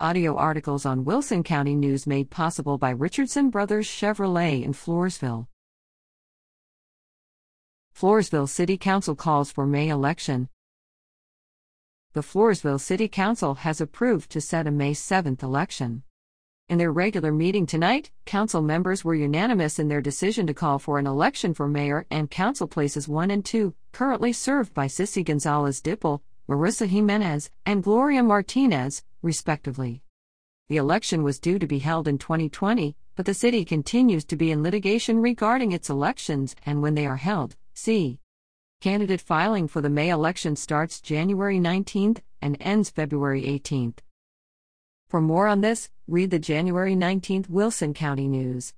Audio articles on Wilson County News made possible by Richardson Brothers Chevrolet in Floresville. Floresville City Council calls for May election. The Floresville City Council has approved to set a May 7th election. In their regular meeting tonight, council members were unanimous in their decision to call for an election for mayor and council places 1 and 2, currently served by Cissy Gonzales-Dippel, Marissa Jimenez, and Gloria Martinez, respectively. The election was due to be held in 2020, but the city continues to be in litigation regarding its elections and when they are held. See. Candidate filing for the May election starts January 19th and ends February 18th. For more on this, read the January 19th Wilson County News.